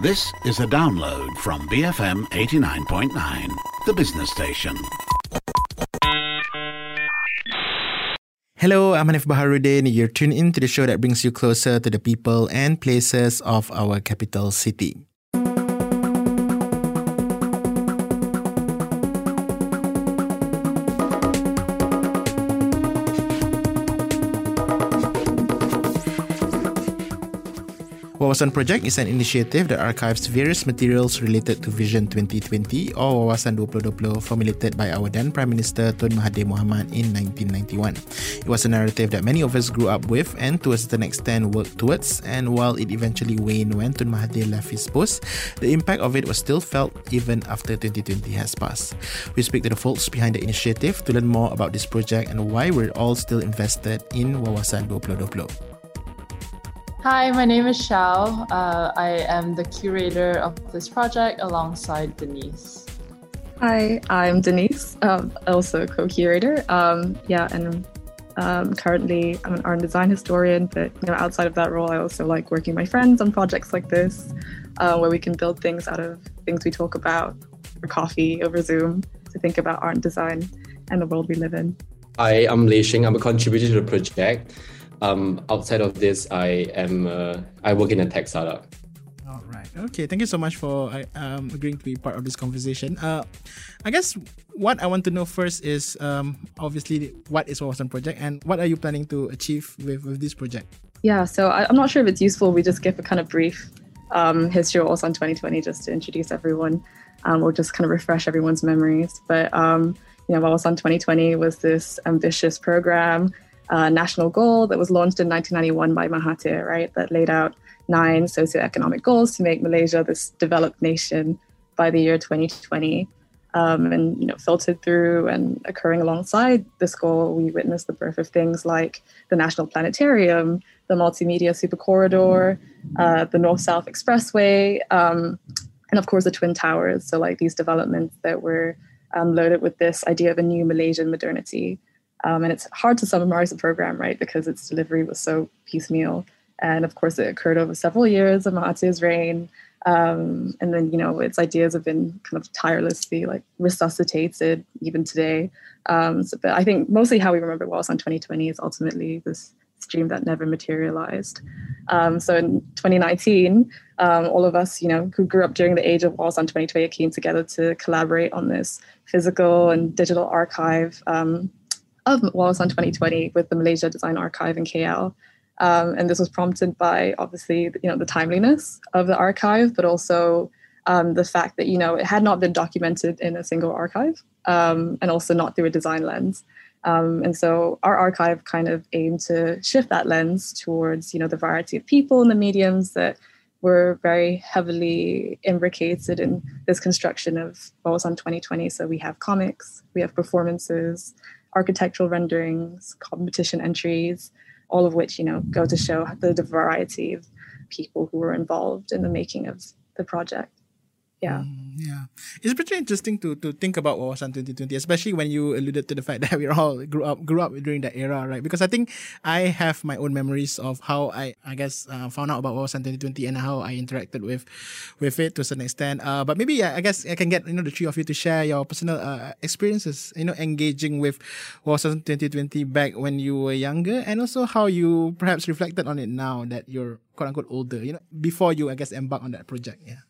This is a download from BFM 89.9, the business station. Hello, I'm Hanif Baharuddin. You're tuned in to the show that brings you closer to the people and places of our capital city. Wawasan Project is an initiative that archives various materials related to Vision 2020 or Wawasan 2020 formulated by our then Prime Minister Tun Mahathir Mohamad in 1991. It was a narrative that many of us grew up with and to a certain extent worked towards and while it eventually waned when Tun Mahathir left his post, the impact of it was still felt even after 2020 has passed. We speak to the folks behind the initiative to learn more about this project and why we're all still invested in Wawasan 2020. Hi, my name is Xiao. Uh, I am the curator of this project alongside Denise. Hi, I'm Denise, um, also co-curator. Um, yeah, and um, currently I'm an art and design historian, but you know, outside of that role, I also like working with my friends on projects like this, uh, where we can build things out of things we talk about for coffee over Zoom to think about art and design and the world we live in. Hi, I'm Lei Sheng. I'm a contributor to the project. Um, outside of this, I am uh, I work in a tech startup. All right. Okay. Thank you so much for uh, um, agreeing to be part of this conversation. Uh, I guess what I want to know first is um, obviously what is Wawasan Project and what are you planning to achieve with, with this project? Yeah. So I, am not sure if it's useful. We just give a kind of brief um, history of Wawasan 2020 just to introduce everyone um, or just kind of refresh everyone's memories. But um, you know, Wawasan 2020 was this ambitious program uh, national goal that was launched in 1991 by Mahathir, right? That laid out nine socioeconomic goals to make Malaysia this developed nation by the year 2020. Um, and you know, filtered through and occurring alongside this goal, we witnessed the birth of things like the National Planetarium, the Multimedia Super Corridor, uh, the North South Expressway, um, and of course the Twin Towers. So, like these developments that were um, loaded with this idea of a new Malaysian modernity. Um, and it's hard to summarize the program, right, because its delivery was so piecemeal. And of course, it occurred over several years of Mahathir's reign. Um, and then, you know, its ideas have been kind of tirelessly like resuscitated even today. Um, so, but I think mostly how we remember Wawasan 2020 is ultimately this stream that never materialized. Um, so in 2019, um, all of us, you know, who grew up during the age of Wawasan 2020 came together to collaborate on this physical and digital archive um, of on 2020 with the Malaysia Design Archive in KL. Um, and this was prompted by obviously you know the timeliness of the archive, but also um, the fact that you know it had not been documented in a single archive, um, and also not through a design lens. Um, and so our archive kind of aimed to shift that lens towards you know the variety of people and the mediums that were very heavily imbricated in this construction of Wawasan 2020. So we have comics, we have performances, architectural renderings, competition entries, all of which, you know, go to show the, variety of people who were involved in the making of the project yeah. Mm, yeah. It's pretty interesting to to think about Wawasan 2020 especially when you alluded to the fact that we all grew up grew up during that era right? Because I think I have my own memories of how I I guess uh, found out about Wawasan 2020 and how I interacted with with it to a certain extent. Uh, but maybe yeah, I guess I can get you know the three of you to share your personal uh, experiences you know engaging with Wawasan 2020 back when you were younger and also how you perhaps reflected on it now that you're quote unquote older you know before you I guess embark on that project yeah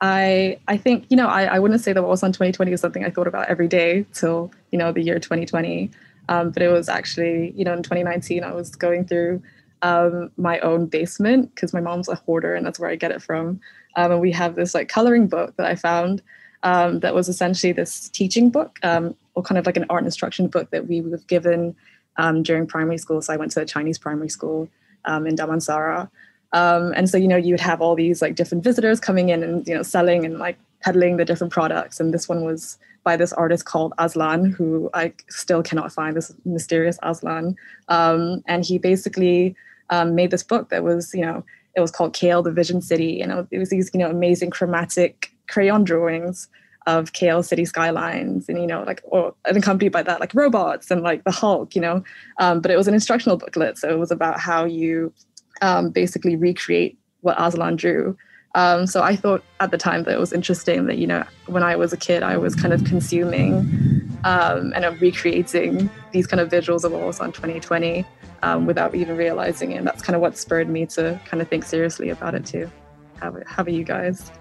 I I think you know I, I wouldn't say that Wawasan 2020 is something I thought about every day till you know the year 2020, um, but it was actually you know in 2019 I was going through um, my own basement because my mom's a hoarder and that's where I get it from, um, and we have this like coloring book that I found um, that was essentially this teaching book um, or kind of like an art instruction book that we were given um, during primary school. So I went to a Chinese primary school in Damansara. Um, and so, you know, you would have all these like different visitors coming in and, you know, selling and like peddling the different products. And this one was by this artist called Azlan, who I still cannot find this mysterious Azlan. Um, and he basically um, made this book that was, you know, it was called KL, the Vision City. And it was these, you know, amazing chromatic crayon drawings of KL city skylines and, you know, like, or and accompanied by that, like robots and like the Hulk, you know. Um, but it was an instructional booklet. So it was about how you um, basically recreate what Azlan drew. Um, so I thought at the time that it was interesting that, you know, when I was a kid, I was kind of consuming um, and recreating these kind of visuals of Wawasan 2020 um, without even realizing it. And that's kind of what spurred me to kind of think seriously about it too. How, how about you guys?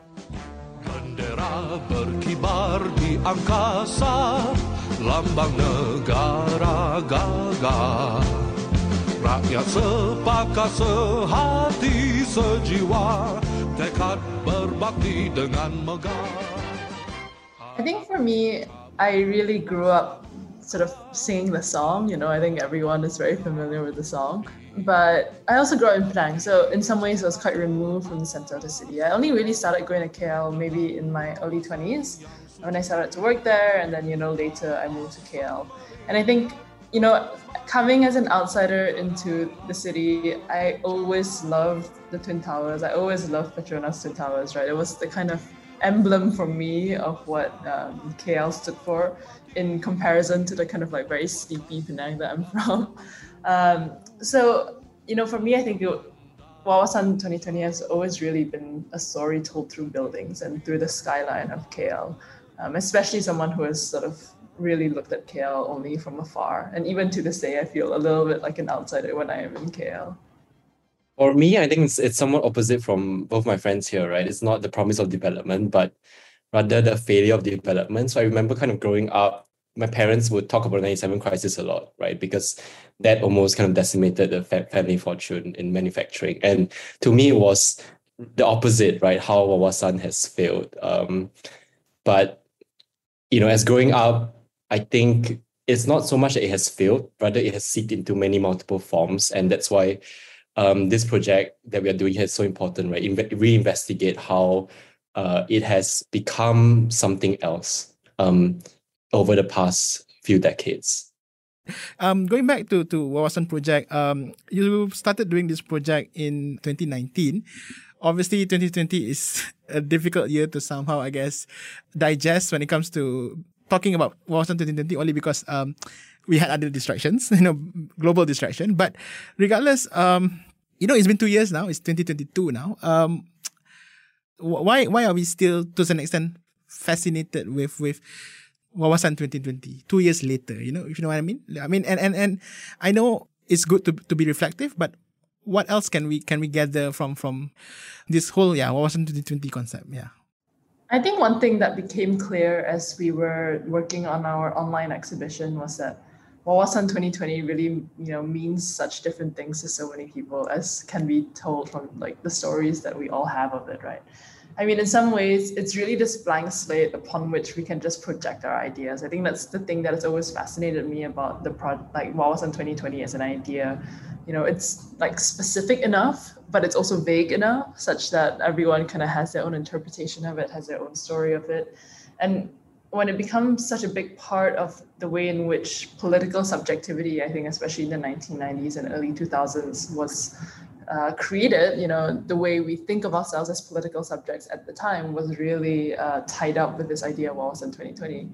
Sejiwa, tekad berbakti dengan megah. I think for me, I really grew up sort of singing the song. You know, I think everyone is very familiar with the song. But I also grew up in Penang, so in some ways I was quite removed from the center of the city. I only really started going to KL maybe in my early 20s when I started to work there, and then you know later I moved to KL. And I think you know coming as an outsider into the city, I always loved the Twin Towers. I always loved Petronas Twin Towers. Right, it was the kind of emblem for me of what um, KL stood for in comparison to the kind of like very sleepy Penang that I'm from. Um, so, you know, for me, I think it, Wawasan 2020 has always really been a story told through buildings and through the skyline of KL, um, especially someone who has sort of really looked at KL only from afar. And even to this day, I feel a little bit like an outsider when I am in KL. For me, I think it's, it's somewhat opposite from both my friends here, right? It's not the promise of development, but rather the failure of development. So I remember kind of growing up my parents would talk about the 97 crisis a lot, right? Because that almost kind of decimated the family fortune in manufacturing. And to me, it was the opposite, right? How Wawasan has failed. Um, but, you know, as growing up, I think it's not so much that it has failed, rather it has seeped into many multiple forms. And that's why um, this project that we are doing here is so important, right? Inve- reinvestigate how uh, it has become something else. Um, over the past few decades. Um, going back to to Wawasan project, um, you started doing this project in 2019. Obviously, 2020 is a difficult year to somehow, I guess, digest when it comes to talking about Wawasan 2020 only because um, we had other distractions, you know, global distraction. But regardless, um, you know, it's been two years now. It's 2022 now. Um, why why are we still, to some extent, fascinated with with Wawasan 2020, two years later, you know, if you know what I mean? I mean, and, and, and I know it's good to, to be reflective, but what else can we, can we gather from, from this whole, yeah, Wawasan 2020 concept? Yeah. I think one thing that became clear as we were working on our online exhibition was that Wawasan 2020 really, you know, means such different things to so many people as can be told from like the stories that we all have of it, right? I mean, in some ways, it's really this blank slate upon which we can just project our ideas. I think that's the thing that has always fascinated me about the project, like Wawasan 2020 as an idea. You know, it's like specific enough, but it's also vague enough, such that everyone kind of has their own interpretation of it, has their own story of it. And when it becomes such a big part of the way in which political subjectivity, I think, especially in the 1990s and early 2000s, was uh, created, you know, the way we think of ourselves as political subjects at the time was really uh, tied up with this idea of in 2020.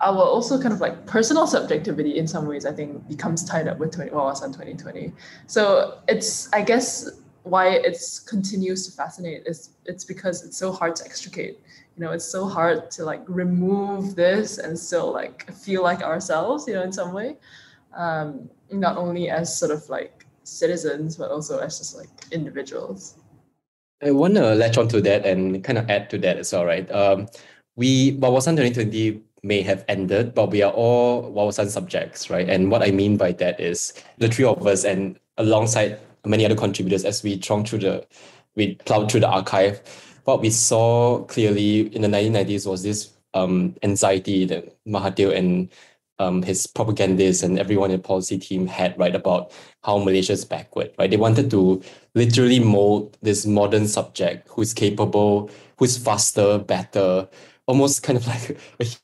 Our also kind of like personal subjectivity in some ways, I think, becomes tied up with 20, Wawasan 2020. So it's, I guess, why it continues to fascinate is it's because it's so hard to extricate. You know, it's so hard to like remove this and still like feel like ourselves, you know, in some way. Um, not only as sort of like citizens, but also as just like individuals. I want to latch on to that and kind of add to that as well, right? Um, we Wawasan 2020 may have ended, but we are all Wawasan subjects, right? And what I mean by that is the three of us and alongside many other contributors as we thronged through the, we plowed through the archive, what we saw clearly in the 1990s was this um, anxiety that Mahathir and um, his propagandists and everyone in the policy team had right about how Malaysia is backward, right? They wanted to literally mold this modern subject who's capable, who's faster, better, almost kind of like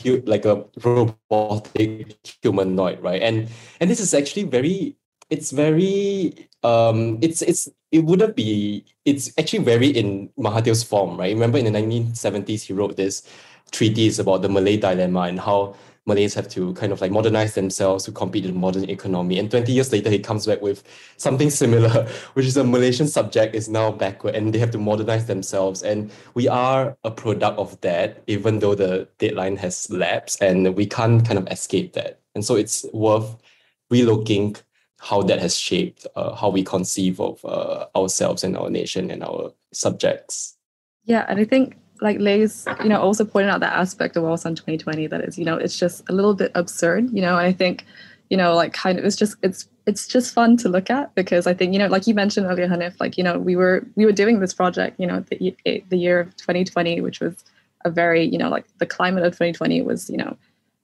a like a robotic humanoid, right? And and this is actually very, it's very, um, it's it's it wouldn't be, it's actually very in Mahathir's form, right? Remember in the 1970s he wrote this treatise about the Malay dilemma and how Malays have to kind of like modernize themselves to compete in the modern economy. And 20 years later, he comes back with something similar, which is a Malaysian subject is now backward and they have to modernize themselves. And we are a product of that, even though the deadline has lapsed and we can't kind of escape that. And so it's worth relooking how that has shaped uh, how we conceive of uh, ourselves and our nation and our subjects. Yeah, and I think like Lay's, you know, also pointed out that aspect of Wawasan 2020 that is, you know, it's just a little bit absurd, you know, and I think, you know, like kind of it's just it's it's just fun to look at because I think, you know, like you mentioned earlier, Hanif, like, you know, we were we were doing this project, you know, the the year of 2020, which was a very, you know, like the climate of 2020 was, you know,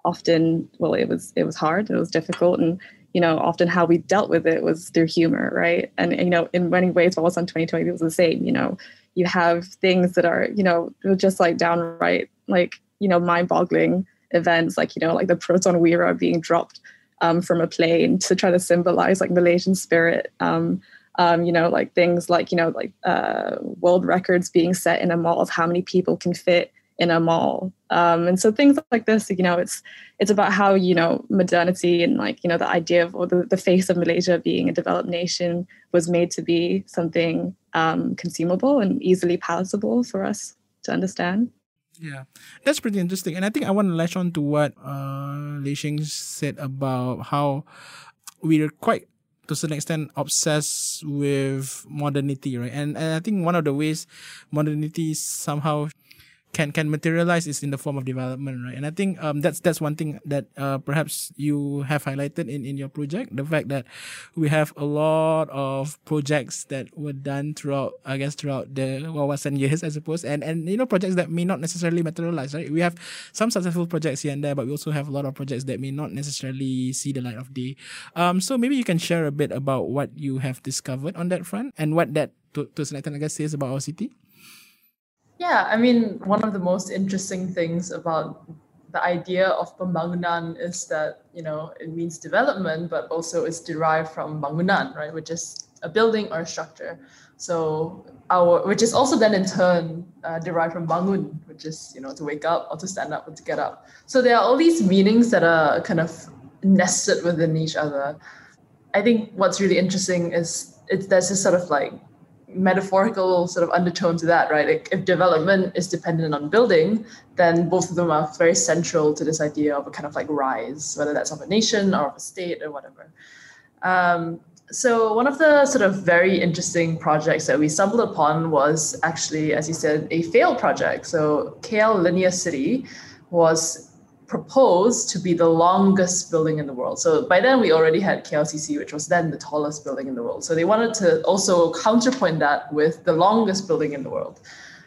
often well, it was it was hard, it was difficult. And you know, often how we dealt with it was through humor, right? And, and you know, in many ways, Wawasan 2020 was the same. You know, you have things that are you know just like downright like you know mind-boggling events like you know like the proton wira being dropped um, from a plane to try to symbolize like malaysian spirit um, um, you know like things like you know like uh, world records being set in a mall of how many people can fit in a mall. Um, and so things like this you know it's it's about how you know modernity and like you know the idea of or the, the face of malaysia being a developed nation was made to be something um, consumable and easily palatable for us to understand yeah, that's pretty interesting, and I think I want to latch on to what uh, Lei Sheng said about how we're quite to certain extent obsessed with modernity, right? And and I think one of the ways modernity somehow can can materialize is in the form of development, right? And I think um, that's that's one thing that uh, perhaps you have highlighted in, in your project, the fact that we have a lot of projects that were done throughout, I guess, throughout the Wawasan years, I suppose, and and you know projects that may not necessarily materialize, right? We have some successful projects here and there, but we also have a lot of projects that may not necessarily see the light of day. Um, so maybe you can share a bit about what you have discovered on that front and what that to, to a I guess, says about our city. Yeah, I mean, one of the most interesting things about the idea of pembangunan is that, you know, it means development, but also it's derived from bangunan, right, which is a building or a structure. So our, which is also then in turn uh, derived from bangun, which is, you know, to wake up or to stand up or to get up. So there are all these meanings that are kind of nested within each other. I think what's really interesting is it's there's this sort of like metaphorical sort of undertone to that, right? Like if development is dependent on building, then both of them are very central to this idea of a kind of like rise, whether that's of a nation or of a state or whatever. Um, so one of the sort of very interesting projects that we stumbled upon was actually, as you said, a failed project. So KL Linear City was proposed to be the longest building in the world. So by then we already had KLCC, which was then the tallest building in the world. So they wanted to also counterpoint that with the longest building in the world.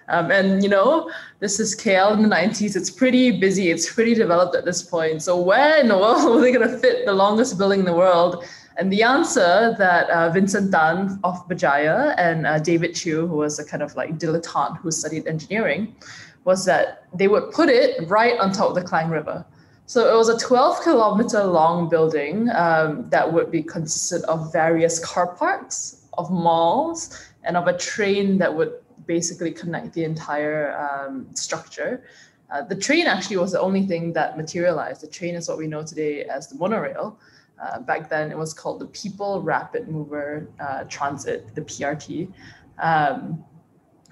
Um, and you know, this is KL in the 90s. It's pretty busy. It's pretty developed at this point. So where in the world they going to fit the longest building in the world? And the answer that uh, Vincent Tan of Berjaya and uh, David Chew, who was a kind of like dilettante who studied engineering, was that they would put it right on top of the Klang River. So it was a 12 kilometer long building um, that would be consisted of various car parks, of malls, and of a train that would basically connect the entire um, structure. Uh, the train actually was the only thing that materialized. The train is what we know today as the monorail. Uh, back then, it was called the People Rapid Mover uh, Transit, the PRT. Um,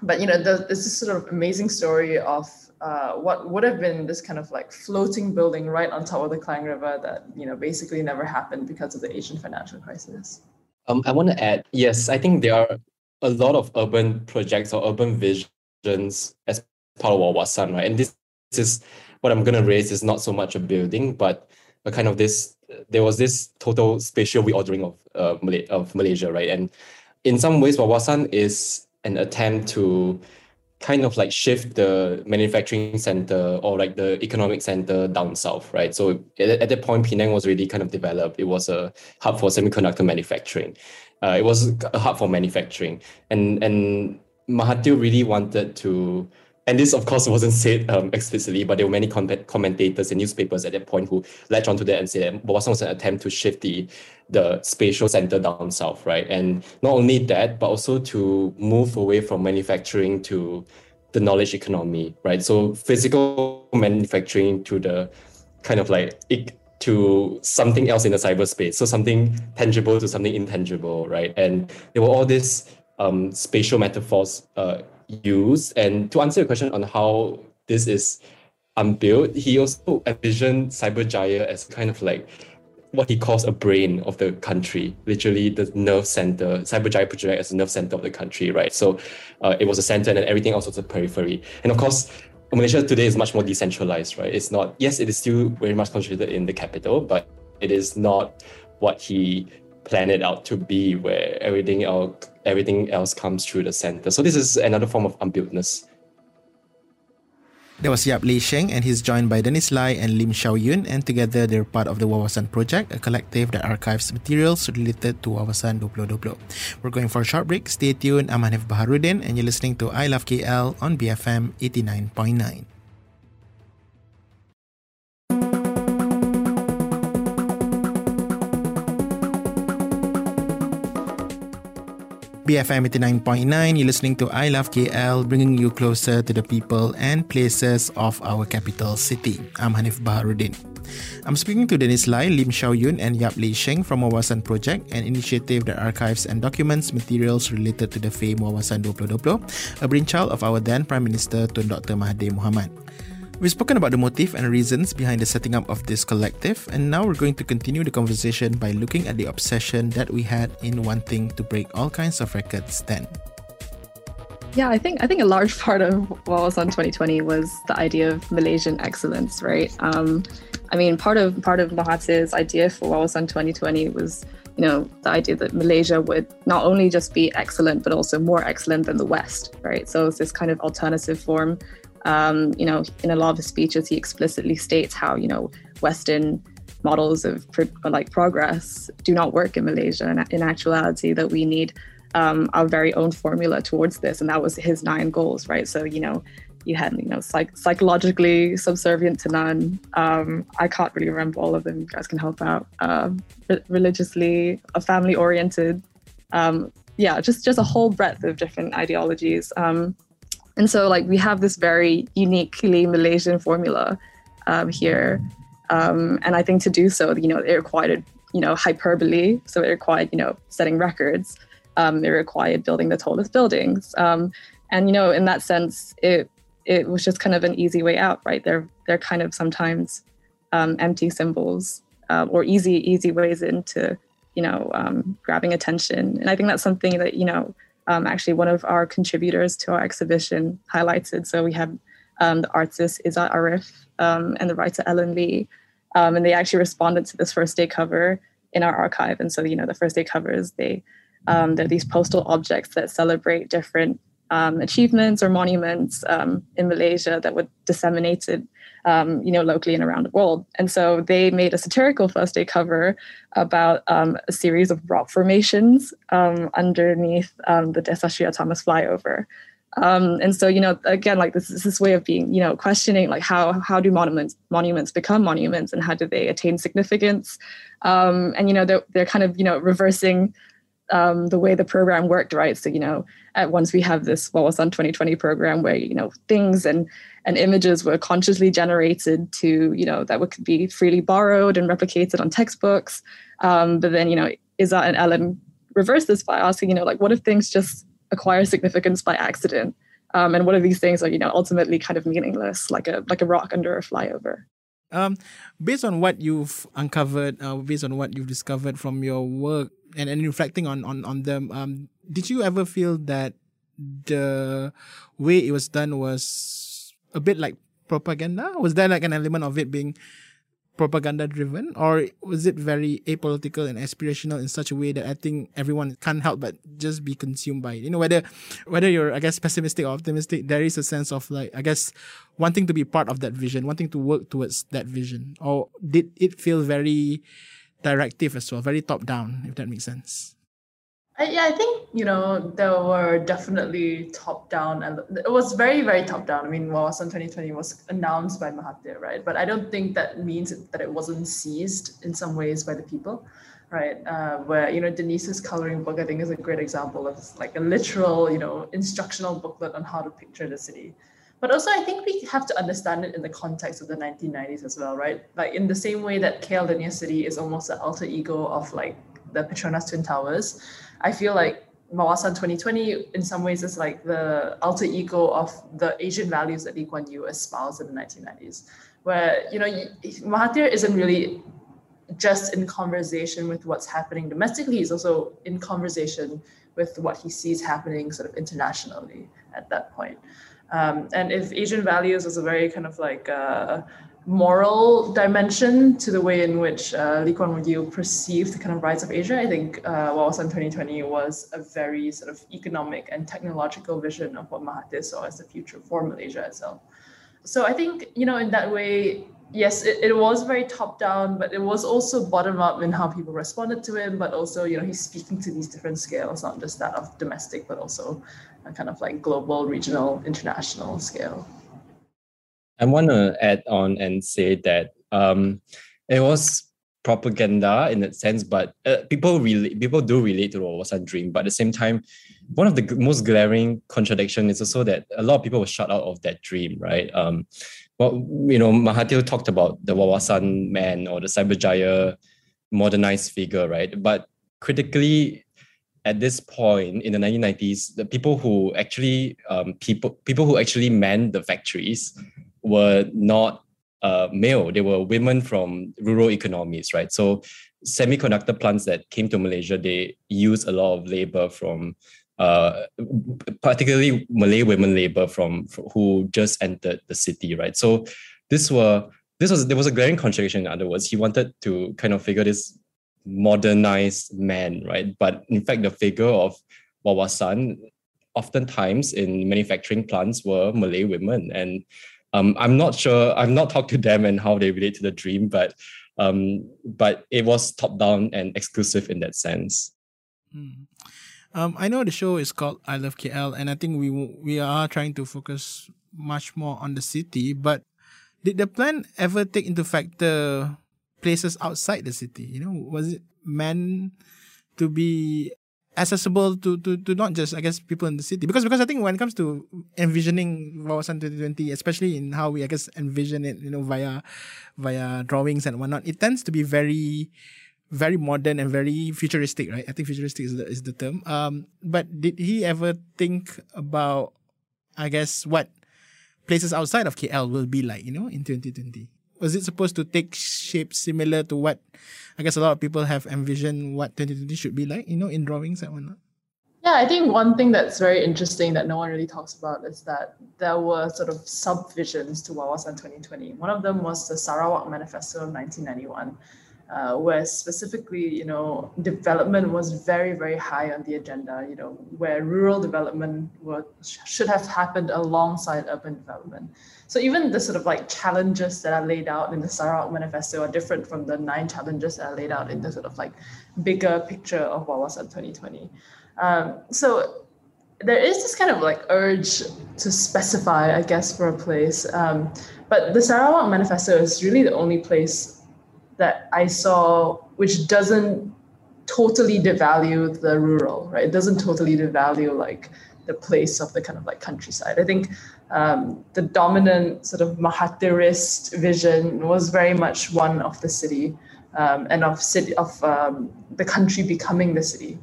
but you know, the, this is sort of amazing story of uh, what would have been this kind of like floating building right on top of the Klang River that you know basically never happened because of the Asian financial crisis. Um, I want to add, yes, I think there are a lot of urban projects or urban visions as part of Wawasan, right? And this, this is what I'm gonna raise is not so much a building, but a kind of this. There was this total spatial reordering of uh, Malay, of Malaysia, right? And in some ways, Wawasan is an attempt to kind of like shift the manufacturing center or like the economic center down south, right? So at, at that point, Penang was really kind of developed. It was a hub for semiconductor manufacturing. Uh, it was a hub for manufacturing, and and Mahathir really wanted to and this of course wasn't said um, explicitly, but there were many commentators and newspapers at that point who latched onto that and said that Wawasan was an attempt to shift the the spatial center down south, right? And not only that, but also to move away from manufacturing to the knowledge economy, right? So physical manufacturing to the kind of like it, to something else in the cyberspace. So something tangible to something intangible, right? And there were all these um, spatial metaphors uh, used. And to answer your question on how this is unbuilt, he also envisioned Cyberjaya as kind of like what he calls a brain of the country, literally the nerve center. Cyberjaya project as the nerve center of the country, right? So uh, it was a center and then everything else was a periphery. And of course, Malaysia today is much more decentralized, right? It's not, yes, it is still very much concentrated in the capital, but it is not what he planned it out to be, where everything else, everything else comes through the center. So this is another form of unbuiltness. That was Yap Lei Sheng and he's joined by Dennis Lai and Lim Xiao Yun and together they're part of the Wawasan Project, a collective that archives materials related to Wawasan 2020. We're going for a short break. Stay tuned. I'm Hanif Baharuddin and you're listening to I Love KL on BFM 89.9. BFM 89.9, you're listening to I Love KL, bringing you closer to the people and places of our capital city. I'm Hanif Baharuddin. I'm speaking to Dennis Lai, Lim Xiao Yun, and Yap Lei Sheng from Wawasan Project, an initiative that archives and documents materials related to the famed Wawasan 2020, a brainchild of our then Prime Minister Tun Dr. Mahathir Mohamad. We've spoken about the motive and reasons behind the setting up of this collective, and now we're going to continue the conversation by looking at the obsession that we had in wanting to break all kinds of records then. Yeah, I think I think a large part of Wawasan 2020 was the idea of Malaysian excellence, right? Um, I mean, part of part of Mahathir's idea for Wawasan 2020 was, you know, the idea that Malaysia would not only just be excellent but also more excellent than the West, right? So it's this kind of alternative form um, you know, in a lot of his speeches, he explicitly states how, you know, Western models of pro- like progress do not work in Malaysia. And in actuality, that we need um, our very own formula towards this. And that was his nine goals, right? So, you know, you had, you know, psych- psychologically subservient to none. Um, I can't really remember all of them. You guys can help out. Uh, re- religiously, a family oriented. Um, yeah, just just a whole breadth of different ideologies. Um, and so, like, we have this very uniquely Malaysian formula um, here. Um, and I think to do so, you know, it required, you know, hyperbole. So it required, you know, setting records. Um, it required building the tallest buildings. Um, and, you know, in that sense, it it was just kind of an easy way out, right? They're they're kind of sometimes um, empty symbols uh, or easy easy ways into, you know, um, grabbing attention. And I think that's something that, you know, um, actually one of our contributors to our exhibition highlighted. So we have um, the artist Izzat Arif um, and the writer Ellen Lee, um, and they actually responded to this first day cover in our archive. And so you know the first day covers they um, they're these postal objects that celebrate different um, achievements or monuments in Malaysia that were disseminated um, you know, locally and around the world. And so they made a satirical first day cover about um, a series of rock formations um, underneath um, the Desa Sri Hartamas flyover. Um, and so, you know, again, like this is this way of being, you know, questioning like how how do monuments monuments become monuments and how do they attain significance? Um, and you know, they're they're kind of you know reversing um, the way the program worked, right? So, you know, at once we have this Wawasan 2020 program where, you know, things and and images were consciously generated to, you know, that would be freely borrowed and replicated on textbooks. Um, but then, you know, Izzat and Ellen reverse this by asking, you know, like, what if things just acquire significance by accident? Um, and what if these things are, you know, ultimately kind of meaningless, like a like a rock under a flyover? Um, based on what you've uncovered, uh, based on what you've discovered from your work, and, and reflecting on on on them, um, did you ever feel that the way it was done was a bit like propaganda? Was there like an element of it being propaganda driven or was it very apolitical and aspirational in such a way that I think everyone can't help but just be consumed by it? You know, whether whether you're I guess pessimistic or optimistic, there is a sense of like I guess wanting to be part of that vision, wanting to work towards that vision. Or did it feel very directive as well, very top down, if that makes sense? yeah, I think you know there were definitely top down, and it was very very top down. I mean, Wawasan 2020 was announced by Mahathir, right? But I don't think that means that it wasn't seized in some ways by the people, right? Uh, where you know Denise's coloring book, I think, is a great example of like a literal, you know, instructional booklet on how to picture the city. But also, I think we have to understand it in the context of the 1990s as well, right? Like in the same way that Linear City is almost the alter ego of like the Petronas Twin Towers, I feel like Wawasan 2020 in some ways is like the alter ego of the Asian values that Lee Kuan Yew espoused in the 1990s, where you know Mahathir isn't really just in conversation with what's happening domestically; he's also in conversation with what he sees happening sort of internationally at that point. Um, and if Asian values is a very kind of like uh, moral dimension to the way in which uh, Lee Kuan Yew perceived the kind of rights of Asia, I think uh, Wawasan 2020 was a very sort of economic and technological vision of what Mahathir saw as the future for Malaysia itself. So I think, you know, in that way, yes, it, it was very top down, but it was also bottom up in how people responded to him. But also, you know, he's speaking to these different scales, not just that of domestic, but also a kind of like global, regional, international scale. I want to add on and say that um, it was propaganda in that sense, but uh, people really people do relate to the Wawasan dream. But at the same time, one of the most glaring contradiction is also that a lot of people were shut out of that dream, right? Um, well, you know, Mahathir talked about the Wawasan man or the Cyberjaya modernized figure, right? But critically, at this point in the 1990s, the people who actually um, people people who actually manned the factories were not uh, male; they were women from rural economies, right? So, semiconductor plants that came to Malaysia, they use a lot of labor from uh, particularly Malay women labor from, from, who just entered the city, right? So this were this was there was a glaring contradiction. In other words, he wanted to kind of figure this modernized man, right? But in fact, the figure of Wawasan, oftentimes in manufacturing plants, were Malay women, and um, I'm not sure. I've not talked to them and how they relate to the dream, but um, but it was top down and exclusive in that sense. Mm. Um, I know the show is called I Love KL, and I think we we are trying to focus much more on the city. But did the plan ever take into factor places outside the city? You know, was it meant to be accessible to, to, to not just I guess people in the city because because I think when it comes to envisioning Wawasan 2020, especially in how we I guess envision it, you know, via via drawings and whatnot, it tends to be very very modern and very futuristic, right? I think futuristic is the, is the term. Um, but did he ever think about, I guess, what places outside of KL will be like, you know, in 2020? Was it supposed to take shape similar to what I guess a lot of people have envisioned what 2020 should be like, you know, in drawings and whatnot? Yeah, I think one thing that's very interesting that no one really talks about is that there were sort of subvisions to Wawasan 2020. One of them was the Sarawak Manifesto of 1991 uh, where specifically, you know, development was very, very high on the agenda, you know, where rural development would, should have happened alongside urban development. So even the sort of like challenges that are laid out in the Sarawak Manifesto are different from the nine challenges that are laid out in the sort of like bigger picture of Wawasan 2020. Um, so there is this kind of like urge to specify, I guess, for a place. Um, but the Sarawak Manifesto is really the only place that I saw, which doesn't totally devalue the rural, right? It doesn't totally devalue like the place of the kind of like countryside. I think um, the dominant sort of Mahathirist vision was very much one of the city um, and of city of um, the country becoming the city,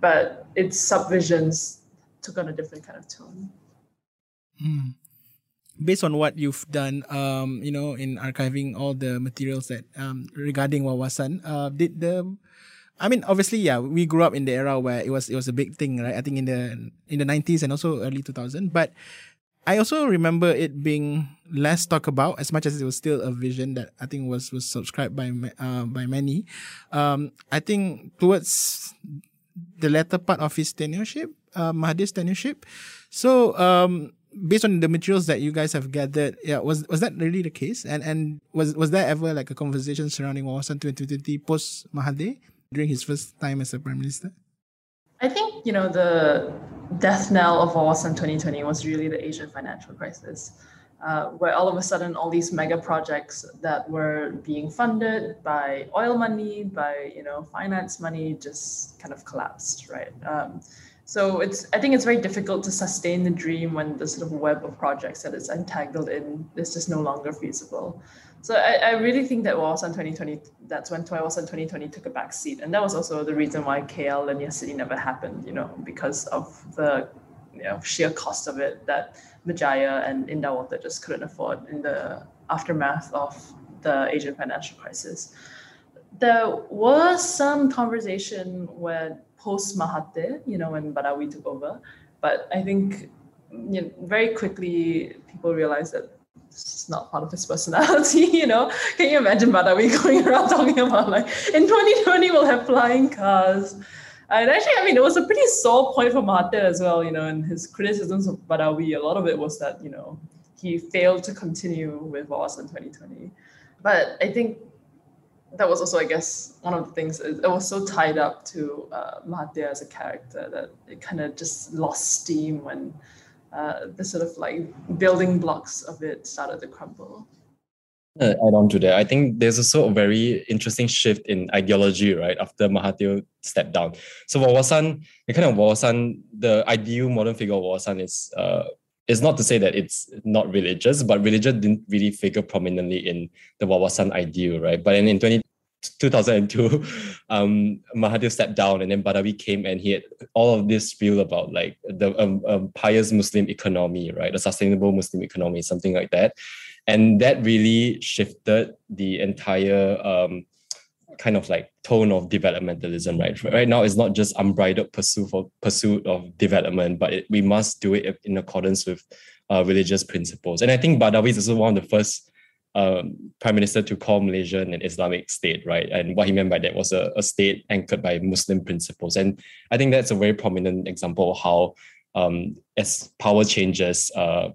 but its subvisions took on a different kind of tone. Mm based on what you've done, um, you know, in archiving all the materials that um, regarding Wawasan, uh, did the I mean, obviously, yeah, we grew up in the era where it was it was a big thing, right? I think in the in the nineties and also early two thousand. But I also remember it being less talked about, as much as it was still a vision that I think was was subscribed by uh, by many. Um, I think towards the latter part of his tenureship, uh, Mahathir's tenureship. So um, based on the materials that you guys have gathered, yeah, was was that really the case? And and was was there ever like a conversation surrounding Wawasan 2020 post Mahathir during his first time as a prime minister? I think you know the death knell of Wawasan 2020 was really the Asian financial crisis. Uh, where all of a sudden all these mega projects that were being funded by oil money, by you know finance money, just kind of collapsed, right? Um, So it's I think it's very difficult to sustain the dream when the sort of web of projects that it's entangled in is just no longer feasible. So I, I really think that Wawasan 2020, that's when Wawasan 2020 took a back seat. And that was also the reason why KL Linear City never happened, you know, because of the you know, sheer cost of it that Berjaya and Indah just couldn't afford in the aftermath of the Asian financial crisis. There was some conversation when post Mahathir, you know, when Badawi took over, but I think you know, very quickly people realized that it's not part of his personality, you know. Can you imagine Badawi going around talking about like in 2020 we'll have flying cars? And actually, I mean, it was a pretty sore point for Mahathir as well, you know, and his criticisms of Badawi, a lot of it was that, you know, he failed to continue with us in 2020. But I think that was also, I guess, one of the things. It was so tied up to uh, Mahathir as a character that it kind of just lost steam when uh, the sort of like building blocks of it started to crumble. Uh, add on to that, I think there's also a very interesting shift in ideology, right? After Mahathir stepped down. So for Wawasan, the kind of Wawasan, the ideal modern figure of Wawasan is uh, is not to say that it's not religious, but religion didn't really figure prominently in the Wawasan ideal, right? But then in 20, 2002, um, Mahathir stepped down and then Badawi came and he had all of this spiel about like the um, um, pious Muslim economy, right? A sustainable Muslim economy, something like that. And that really shifted the entire um, kind of like tone of developmentalism, right? Right now, it's not just unbridled pursuit for pursuit of development, but it, we must do it in accordance with uh, religious principles. And I think Badawi is also one of the first um, prime minister to call Malaysia an Islamic state, right? And what he meant by that was a, a state anchored by Muslim principles. And I think that's a very prominent example of how, um, as power changes, uh,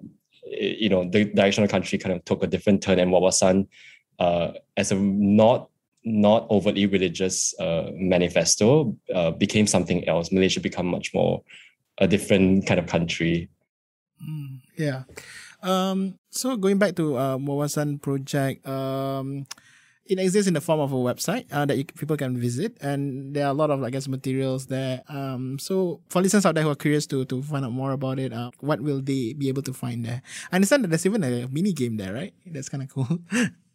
you know, the direction of the country kind of took a different turn. And Wawasan, uh, as a not not overtly religious uh, manifesto, uh, became something else. Malaysia become much more a different kind of country. Mm, yeah. Um, so going back to uh, project, um, it exists in the form of a website uh, that you, people can visit, and there are a lot of I guess materials there. Um, so for listeners out there who are curious to to find out more about it, uh, what will they be able to find there? I understand that there's even a mini game there, right? That's kind of cool.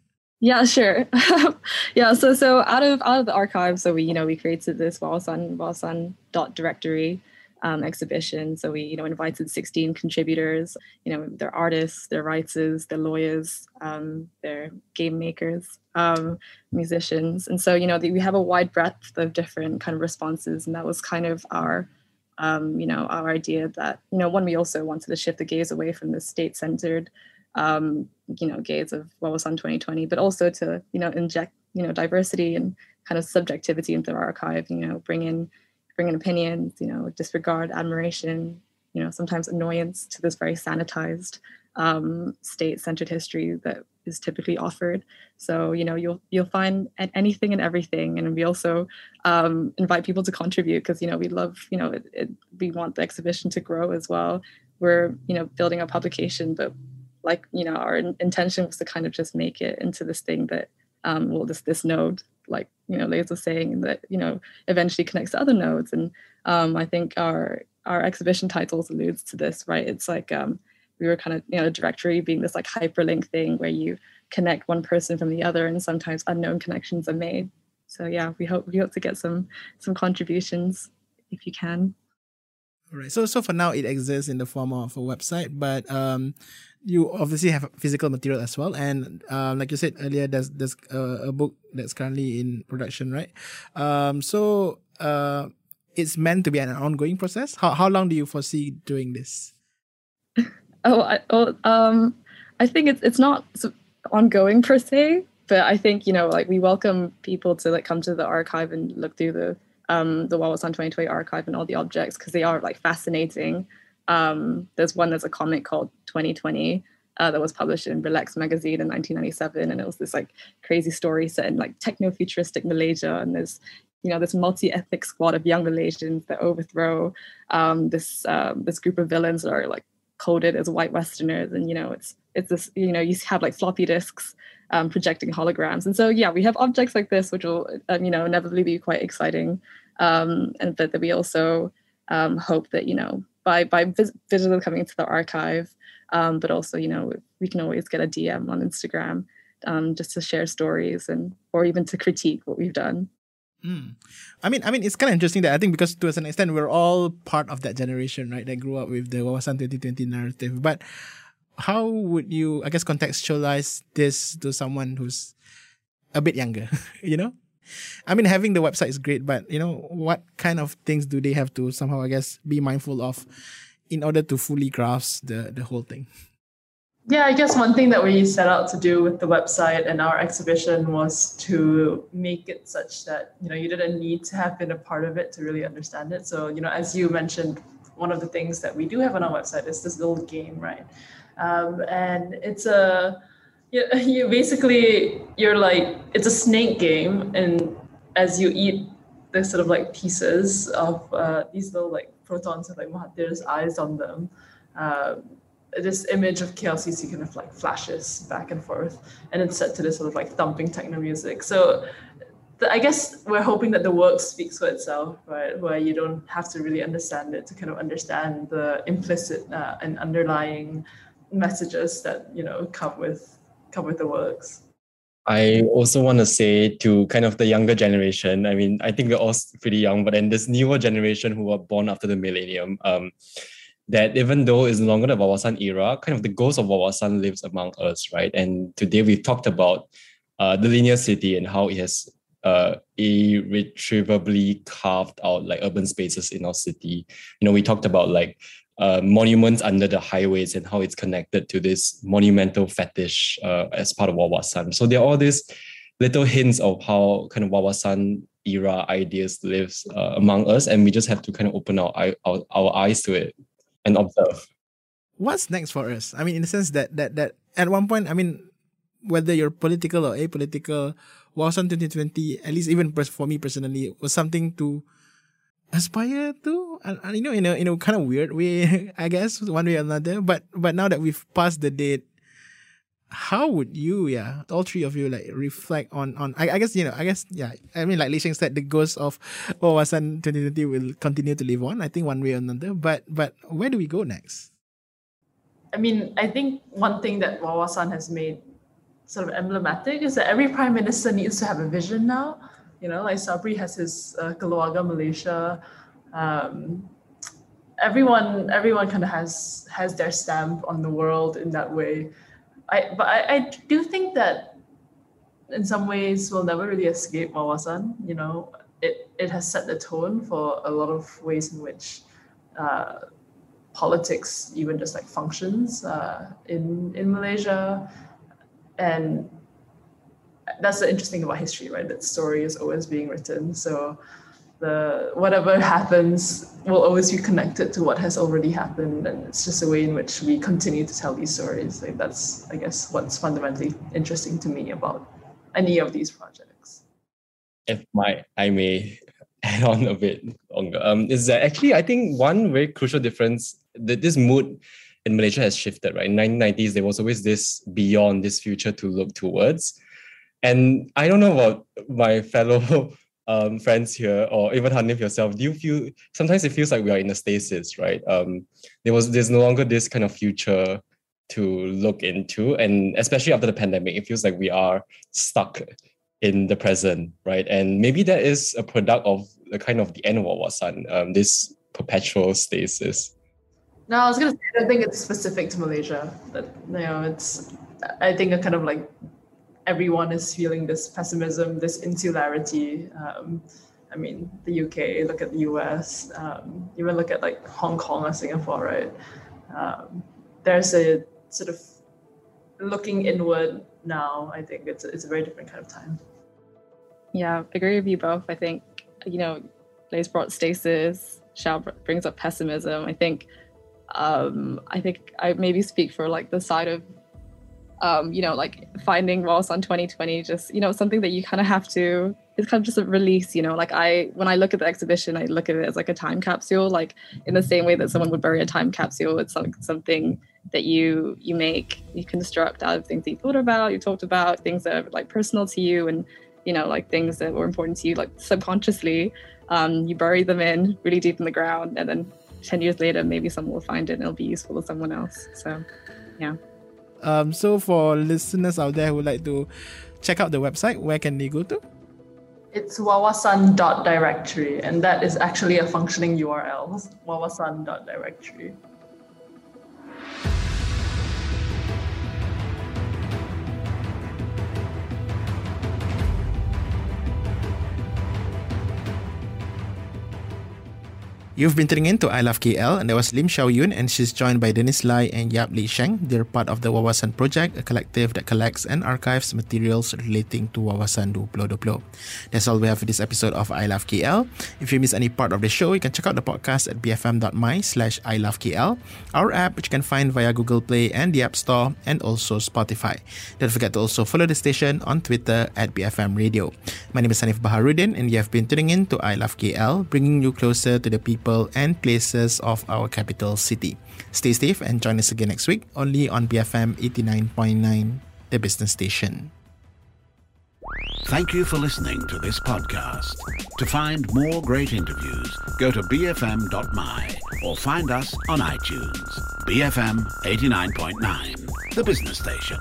Yeah, sure. yeah, so so out of out of the archive, so we you know we created this Wawasan Wawasan dot directory um, exhibition. So we, you know, invited 16 contributors. You know, they're artists, they're writers, they're lawyers, um, they're game makers, um, musicians, and so you know we have a wide breadth of different kind of responses, and that was kind of our. Um, you know, our idea that, you know, one, we also wanted to shift the gaze away from the state-centered, um, you know, gaze of Wawasan 2020, but also to, you know, inject, you know, diversity and kind of subjectivity into our archive, you know, bring in bring in opinions, you know, disregard admiration, you know, sometimes annoyance to this very sanitized um, state-centered history that is typically offered. So you know you'll you'll find anything and everything, and we also um, invite people to contribute because you know we love you know it, it, we want the exhibition to grow as well. We're you know building a publication, but like you know our intention was to kind of just make it into this thing that um, well this this node like you know Liz was saying that you know eventually connects to other nodes. And um, I think our our exhibition titles alludes to this right? It's like um, we were kind of you know directory being this like hyperlink thing where you connect one person from the other and sometimes unknown connections are made. So yeah we hope we hope to get some some contributions if you can. All right. So so for now it exists in the form of a website but um you obviously have physical material as well, and um, like you said earlier, there's there's a, a book that's currently in production, right? Um, so uh, it's meant to be an ongoing process. How how long do you foresee doing this? oh, I, oh, um, I think it's it's not ongoing per se, but I think you know, like we welcome people to like come to the archive and look through the um the Wawasan 2020 archive and all the objects because they are like fascinating um, there's one there's a comic called 2020 uh, that was published in Relax magazine in 1997, and it was this like crazy story set in like techno-futuristic Malaysia, and there's you know this multi-ethnic squad of young Malaysians that overthrow um, this um, this group of villains that are like coded as white Westerners, and you know it's it's this you know you have like floppy disks um, projecting holograms, and so yeah we have objects like this which will um, you know inevitably be quite exciting, um, and but that we also um, hope that you know by by vis- visitors coming to the archive, um, but also you know we can always get a DM on Instagram um, just to share stories and or even to critique what we've done. Mm. I mean, I mean, it's kind of interesting that I think because to an extent we're all part of that generation, right? That grew up with the Wawasan 2020 narrative. But how would you, I guess, contextualize this to someone who's a bit younger? you know, I mean, having the website is great, but you know, what kind of things do they have to somehow, I guess, be mindful of in order to fully grasp the the whole thing? Yeah, I guess one thing that we set out to do with the website and our exhibition was to make it such that you know you didn't need to have been a part of it to really understand it. So you know, as you mentioned, one of the things that we do have on our website is this little game, right? Um, and it's a you, you basically you're like it's a snake game, and as you eat the sort of like pieces of uh, these little like protons with like Mahathir's eyes on them. Uh, this image of KLCC kind of like flashes back and forth, and it's set to this sort of like thumping techno music. So I guess we're hoping that the work speaks for itself, right? Where you don't have to really understand it to kind of understand the implicit uh, and underlying messages that you know come with come with the works. I also want to say to kind of the younger generation. I mean, I think we're all pretty young, but then this newer generation who are born after the millennium. Um, that even though it's no longer the Wawasan era, kind of the ghost of Wawasan lives among us, right? And today we've talked about uh, the linear city and how it has uh, irretrievably carved out like urban spaces in our city. You know, we talked about like uh, monuments under the highways and how it's connected to this monumental fetish uh, as part of Wawasan. So there are all these little hints of how kind of Wawasan era ideas lives uh, among us, and we just have to kind of open our, our our eyes to it and observe. What's next for us? I mean, in the sense that that that at one point, I mean, whether you're political or apolitical, Wawasan 2020, at least even for me personally, was something to aspire to. And you know, in a in a kind of weird way, I guess, one way or another. But but now that we've passed the date, how would you, yeah, all three of you, like reflect on on? I, I guess you know, I guess yeah. I mean, like Lei Sheng said, the ghost of ah Wawasan 2020 will continue to live on. I think one way or another. But but where do we go next? I mean, I think one thing that Wawasan has made sort of emblematic is that every prime minister needs to have a vision now. You know, like Sabri has his uh, Keluarga Malaysia. Um, everyone, everyone kind of has has their stamp on the world in that way. I but I, I do think that in some ways we'll never really escape Wawasan. You know, it it has set the tone for a lot of ways in which uh, politics even just like functions uh, in in Malaysia, and that's the interesting thing about history, right? That story is always being written. So the whatever happens will always be connected to what has already happened. And it's just a way in which we continue to tell these stories. Like that's i guess what's fundamentally interesting to me about any of these projects. If my i may add on a bit longer. Um is that actually i think one very crucial difference that this mood in malaysia has shifted right? In 1990s there was always this beyond this future to look towards and i don't know about my fellow um, friends here, or even Hanif yourself, do you feel sometimes it feels like we are in a stasis, right? Um, there was there's no longer this kind of future to look into, and especially after the pandemic, it feels like we are stuck in the present, right? And maybe that is a product of the kind of the end of Wawasan, um, this perpetual stasis. No, I was gonna say I don't think it's specific to Malaysia. But you know, it's I think a kind of like everyone is feeling this pessimism, this insularity. Um, I mean, the UK, look at the US, um, even look at like Hong Kong or Singapore, right? Um, there's a sort of looking inward now. I think it's a, it's a very different kind of time. Yeah, agree with you both. I think, you know, Lace brought stasis, Xiao brings up pessimism. I think, um, I think I maybe speak for like the side of um, you know, like finding Wawasan 2020, just, you know, something that you kind of have to, it's kind of just a release, you know, like I, when I look at the exhibition, I look at it as like a time capsule, like in the same way that someone would bury a time capsule. It's like something that you, you make, you construct out of things that you thought about, you talked about, things that are like personal to you and, you know, like things that were important to you, like subconsciously. um, you bury them in really deep in the ground, and then 10 years later, maybe someone will find it and it'll be useful to someone else. So, yeah. Um, so, for listeners out there who would like to check out the website, where can they go to? It's wawasan.directory, and that is actually a functioning URL, wawasan.directory. You've been tuning in to I Love KL, and that was Lim Xiao Yun, and she's joined by Dennis Lai and Yap Lei Sheng. They're part of the Wawasan Project, a collective that collects and archives materials relating to Wawasan 2020. That's all we have for this episode of I Love KL. If you miss any part of the show, you can check out the podcast at bfm.my slash I Love KL, our app, which you can find via Google Play and the App Store, and also Spotify. Don't forget to also follow the station on Twitter at BFM Radio. My name is Hanif Baharudin, and you have been tuning in to I Love KL, bringing you closer to the people people and places of our capital city. Stay safe and join us again next week only on BFM 89.9, the business station. Thank you for listening to this podcast. To find more great interviews, go to bfm.my or find us on iTunes. BFM 89.9, the business station.